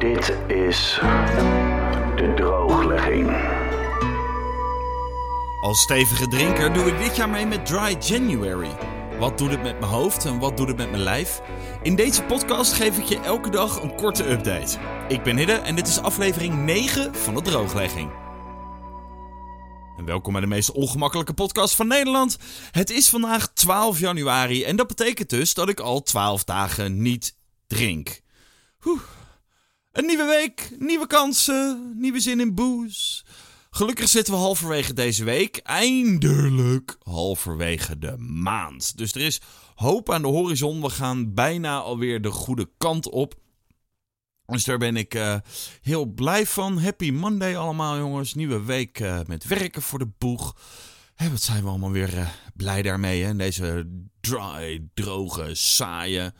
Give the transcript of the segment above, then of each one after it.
Dit is de drooglegging. Als stevige drinker doe ik dit jaar mee met Dry January. Wat doet het met mijn hoofd en wat doet het met mijn lijf? In deze podcast geef ik je elke dag een korte update. Ik ben Hidde en dit is aflevering 9 van de drooglegging. En welkom bij de meest ongemakkelijke podcast van Nederland. Het is vandaag 12 januari en dat betekent dus dat ik al 12 dagen niet drink. Een nieuwe week, nieuwe kansen, nieuwe zin in booze. Gelukkig zitten we halverwege deze week. Eindelijk halverwege de maand. Dus er is hoop aan de horizon. We gaan bijna alweer de goede kant op. Dus daar ben ik uh, heel blij van. Happy Monday allemaal, jongens. Nieuwe week uh, met werken voor de boeg. Hé, wat zijn we allemaal weer uh, blij daarmee, hè? Deze dry, droge, saaie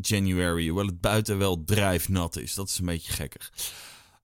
January. Hoewel het buiten wel drijfnat is. Dat is een beetje gekkig.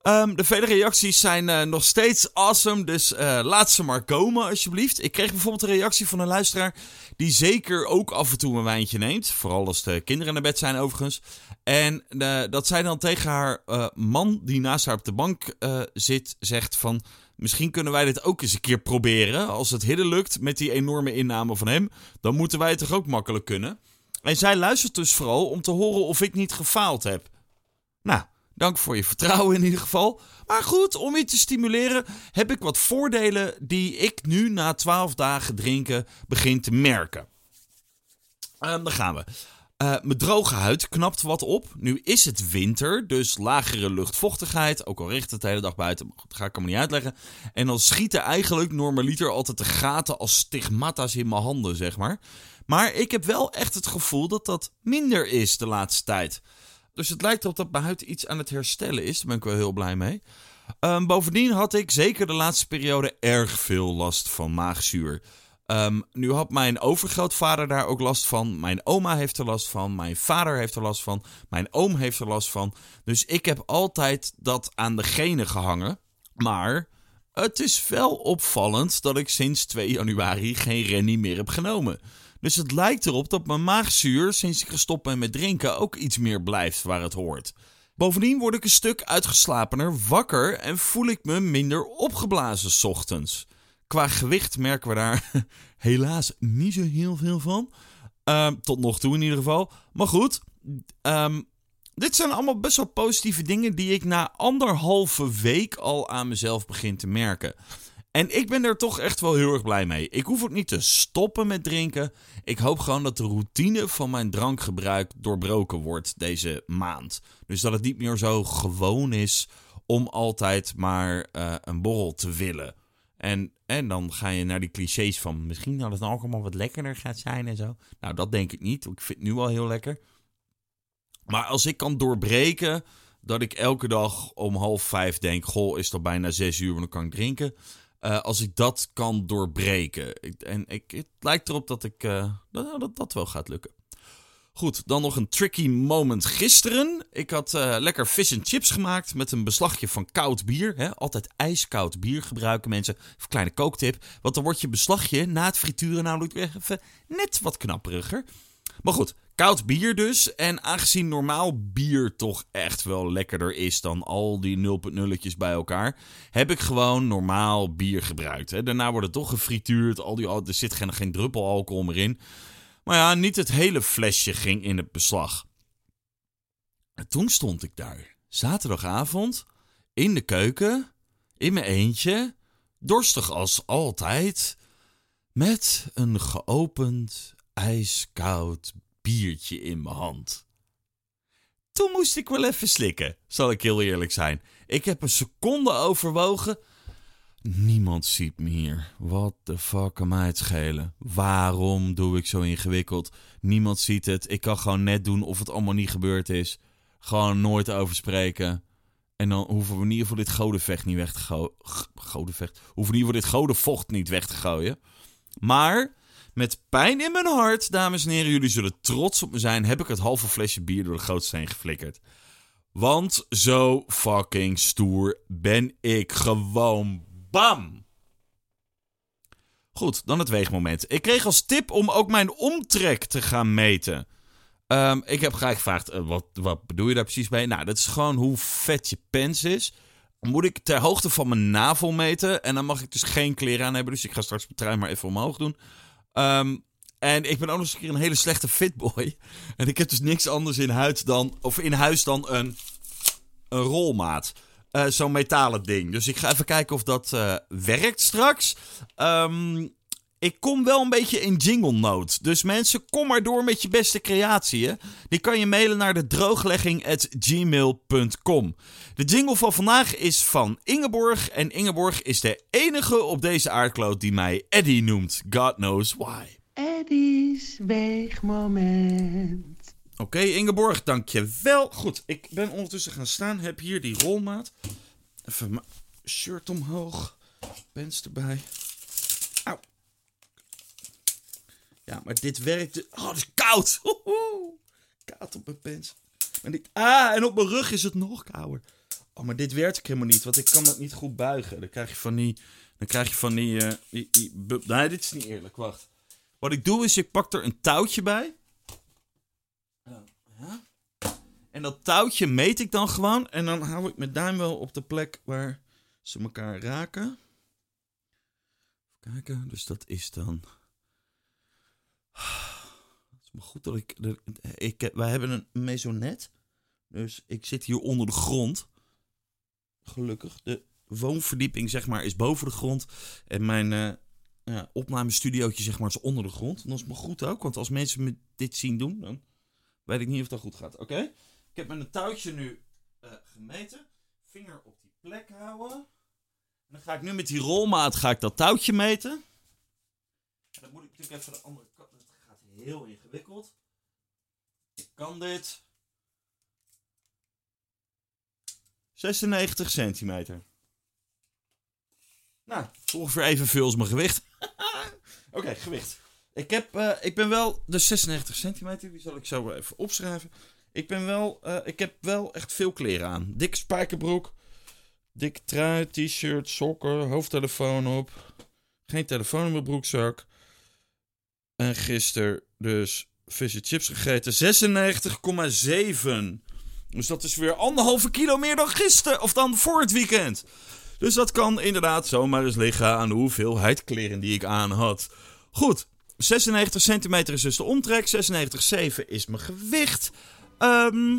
Um, de vele reacties zijn uh, nog steeds awesome, dus uh, laat ze maar komen alsjeblieft. Ik kreeg bijvoorbeeld een reactie van een luisteraar die zeker ook af en toe een wijntje neemt. Vooral als de kinderen naar bed zijn overigens. En uh, dat zij dan tegen haar man die naast haar op de bank zit zegt van... Misschien kunnen wij dit ook eens een keer proberen. Als het hidden lukt met die enorme inname van hem, dan moeten wij het toch ook makkelijk kunnen. En zij luistert dus vooral om te horen of ik niet gefaald heb. Nou, dank voor je vertrouwen in ieder geval. Maar goed, om je te stimuleren heb ik wat voordelen die ik nu na 12 dagen drinken begin te merken. Um, dan gaan we. Uh, mijn droge huid knapt wat op. Nu is het winter, dus lagere luchtvochtigheid. Ook al richt het de hele dag buiten, dat ga ik allemaal niet uitleggen. En dan schieten eigenlijk normaliter altijd de gaten als stigmata's in mijn handen, zeg maar. Maar ik heb wel echt het gevoel dat dat minder is de laatste tijd. Dus het lijkt erop dat mijn huid iets aan het herstellen is. Daar ben ik wel heel blij mee. Um, bovendien had ik zeker de laatste periode erg veel last van maagzuur. Um, nu had mijn overgrootvader daar ook last van. Mijn oma heeft er last van. Mijn vader heeft er last van. Mijn oom heeft er last van. Dus ik heb altijd dat aan de genen gehangen. Maar het is wel opvallend dat ik sinds 2 januari geen rennie meer heb genomen. Dus het lijkt erop dat mijn maagzuur, sinds ik gestopt ben met drinken, ook iets meer blijft waar het hoort. Bovendien word ik een stuk uitgeslapener, wakker en voel ik me minder opgeblazen ochtends. Qua gewicht merken we daar helaas niet zo heel veel van. Um, tot nog toe in ieder geval. Maar goed, um, dit zijn allemaal best wel positieve dingen die ik na anderhalve week al aan mezelf begin te merken. En ik ben er toch echt wel heel erg blij mee. Ik hoef ook niet te stoppen met drinken. Ik hoop gewoon dat de routine van mijn drankgebruik doorbroken wordt deze maand. Dus dat het niet meer zo gewoon is om altijd maar uh, een borrel te willen. En, en dan ga je naar die clichés van misschien dat het alcohol wat lekkerder gaat zijn en zo. Nou, dat denk ik niet. Ik vind het nu al heel lekker. Maar als ik kan doorbreken dat ik elke dag om half vijf denk: Goh, is al bijna zes uur, dan kan ik drinken. Uh, als ik dat kan doorbreken. En ik, het lijkt erop dat ik dat, dat, dat wel gaat lukken. Goed, dan nog een tricky moment gisteren. Ik had uh, lekker fish and chips gemaakt met een beslagje van koud bier. Hè? Altijd ijskoud bier gebruiken mensen. Een kleine kooktip. Want dan wordt je beslagje na het frituren namelijk weer even net wat knapperiger. Maar goed, koud bier dus. En aangezien normaal bier toch echt wel lekkerder is dan al die 0.0'tjes bij elkaar, heb ik gewoon normaal bier gebruikt. Hè. Daarna wordt het toch gefrituurd. Al die, er zit geen, geen druppel alcohol meer in. Maar ja, niet het hele flesje ging in het beslag. En toen stond ik daar, zaterdagavond, in de keuken, in mijn eentje, dorstig als altijd, met een geopend, ijskoud biertje in mijn hand. Toen moest ik wel even slikken, zal ik heel eerlijk zijn. Ik heb een seconde overwogen. Niemand ziet me hier. Wat de fuck kan mij het schelen? Waarom doe ik zo ingewikkeld? Niemand ziet het. Ik kan gewoon net doen of het allemaal niet gebeurd is. Gewoon nooit over spreken. En dan hoeven we in ieder geval dit godenvecht niet weg te gooien. Godenvecht. Hoeven in ieder geval dit godenvocht niet weg te gooien. Maar met pijn in mijn hart, dames en heren, jullie zullen trots op me zijn, heb ik het halve flesje bier door de gootsteen geflikkerd. Want zo fucking stoer ben ik gewoon. Bam! Goed, dan het weegmoment. Ik kreeg als tip om ook mijn omtrek te gaan meten. Ehm, ik heb gelijk gevraagd, eh, wat, wat bedoel je daar precies mee? Nou, dat is gewoon hoe vet je pens is. Moet ik ter hoogte van mijn navel meten. En dan mag ik dus geen kleren aan hebben. Dus ik ga straks mijn trui maar even omhoog doen. Ehm, en ik ben ook nog eens een keer een hele slechte fitboy. En ik heb dus niks anders in huis dan, of in huis dan een, een rolmaat. Eh, Zo'n metalen ding. Dus ik ga even kijken of dat eh, werkt straks. Ehm, ik kom wel een beetje in jingle note. Dus mensen, kom maar door met je beste creatie. Hè? Die kan je mailen naar de drooglegging.gmail.com. De jingle van vandaag is van Ingeborg. En Ingeborg is de enige op deze aardkloot die mij Eddie noemt. God knows why. Eddie's weegmoment. Oké, Ingeborg, dankjewel. Goed, ik ben ondertussen gaan staan. Heb hier die rolmaat. Even mijn shirt omhoog. Pens erbij. Auw. Ja, maar dit werkt. Oh, het is koud. Koud op mijn pens. En. Ah, en op mijn rug is het nog kouder. Oh, maar dit werkt helemaal niet, want ik kan dat niet goed buigen. Dan krijg je van die. Dan krijg je van die. eh, die, nee, dit is niet eerlijk. Wacht. Wat ik doe is, ik pak er een touwtje bij. Ja. En dat touwtje meet ik dan gewoon. En dan hou ik mijn duim wel op de plek waar ze elkaar raken. Even kijken, dus dat is dan. Het is maar goed dat ik. ik wij hebben een maisonette. Dus ik zit hier onder de grond. Gelukkig. De woonverdieping, zeg maar, is boven de grond. En mijn eh ja, opnamestudiootje, zeg maar, is onder de grond. Dat is maar goed ook, want als mensen me dit zien doen, dan weet ik niet of dat goed gaat. Oké? Ik heb met een touwtje nu eh, gemeten. Vinger op die plek houden. En dan ga ik nu met die rolmaat ga ik dat touwtje meten. En dan moet ik natuurlijk even de andere kant. Het gaat heel ingewikkeld. Ik kan dit. 96 centimeter. Nou, ongeveer evenveel als mijn gewicht. Oké, gewicht. Ik, heb, eh, ik ben wel de 96 centimeter, die zal ik zo even opschrijven. Ik ben wel, eh, ik heb wel echt veel kleren aan. Dik spijkerbroek, dik trui, t-shirt, sokken, hoofdtelefoon op. Geen telefoon in mijn broekzak. En gisteren dus vis chips gegeten. 96,7. Dus dat is weer anderhalve kilo meer dan gisteren. Of dan voor het weekend. Dus dat kan inderdaad zomaar eens liggen aan de hoeveelheid kleren die ik aan had. Goed, 96 centimeter is dus de omtrek. 96,7 is mijn gewicht. Ehm,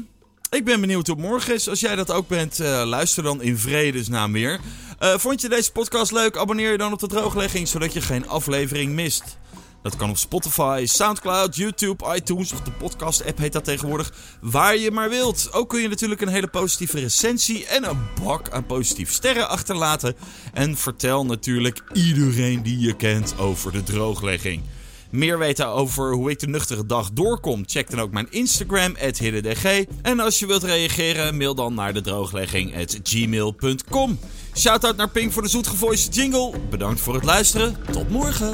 ik ben benieuwd hoe morgen is. Als jij dat ook bent, eh, luister dan in vredesnaam weer. Eh, vond je deze podcast leuk? Abonneer je dan op de drooglegging, zodat je geen aflevering mist. Dat kan op Spotify, Soundcloud, YouTube, iTunes of de podcast-app heet dat tegenwoordig. Waar je maar wilt. Ook kun je natuurlijk een hele positieve recensie en een bak aan positieve sterren achterlaten. En vertel natuurlijk iedereen die je kent over de drooglegging. Meer weten over hoe ik de nuchtere dag doorkom, check dan ook mijn Instagram, hiddendg. En als je wilt reageren, mail dan naar de drooglegging.gmail.com. Shoutout naar Pink voor de zoetgevoiste jingle. Bedankt voor het luisteren. Tot morgen.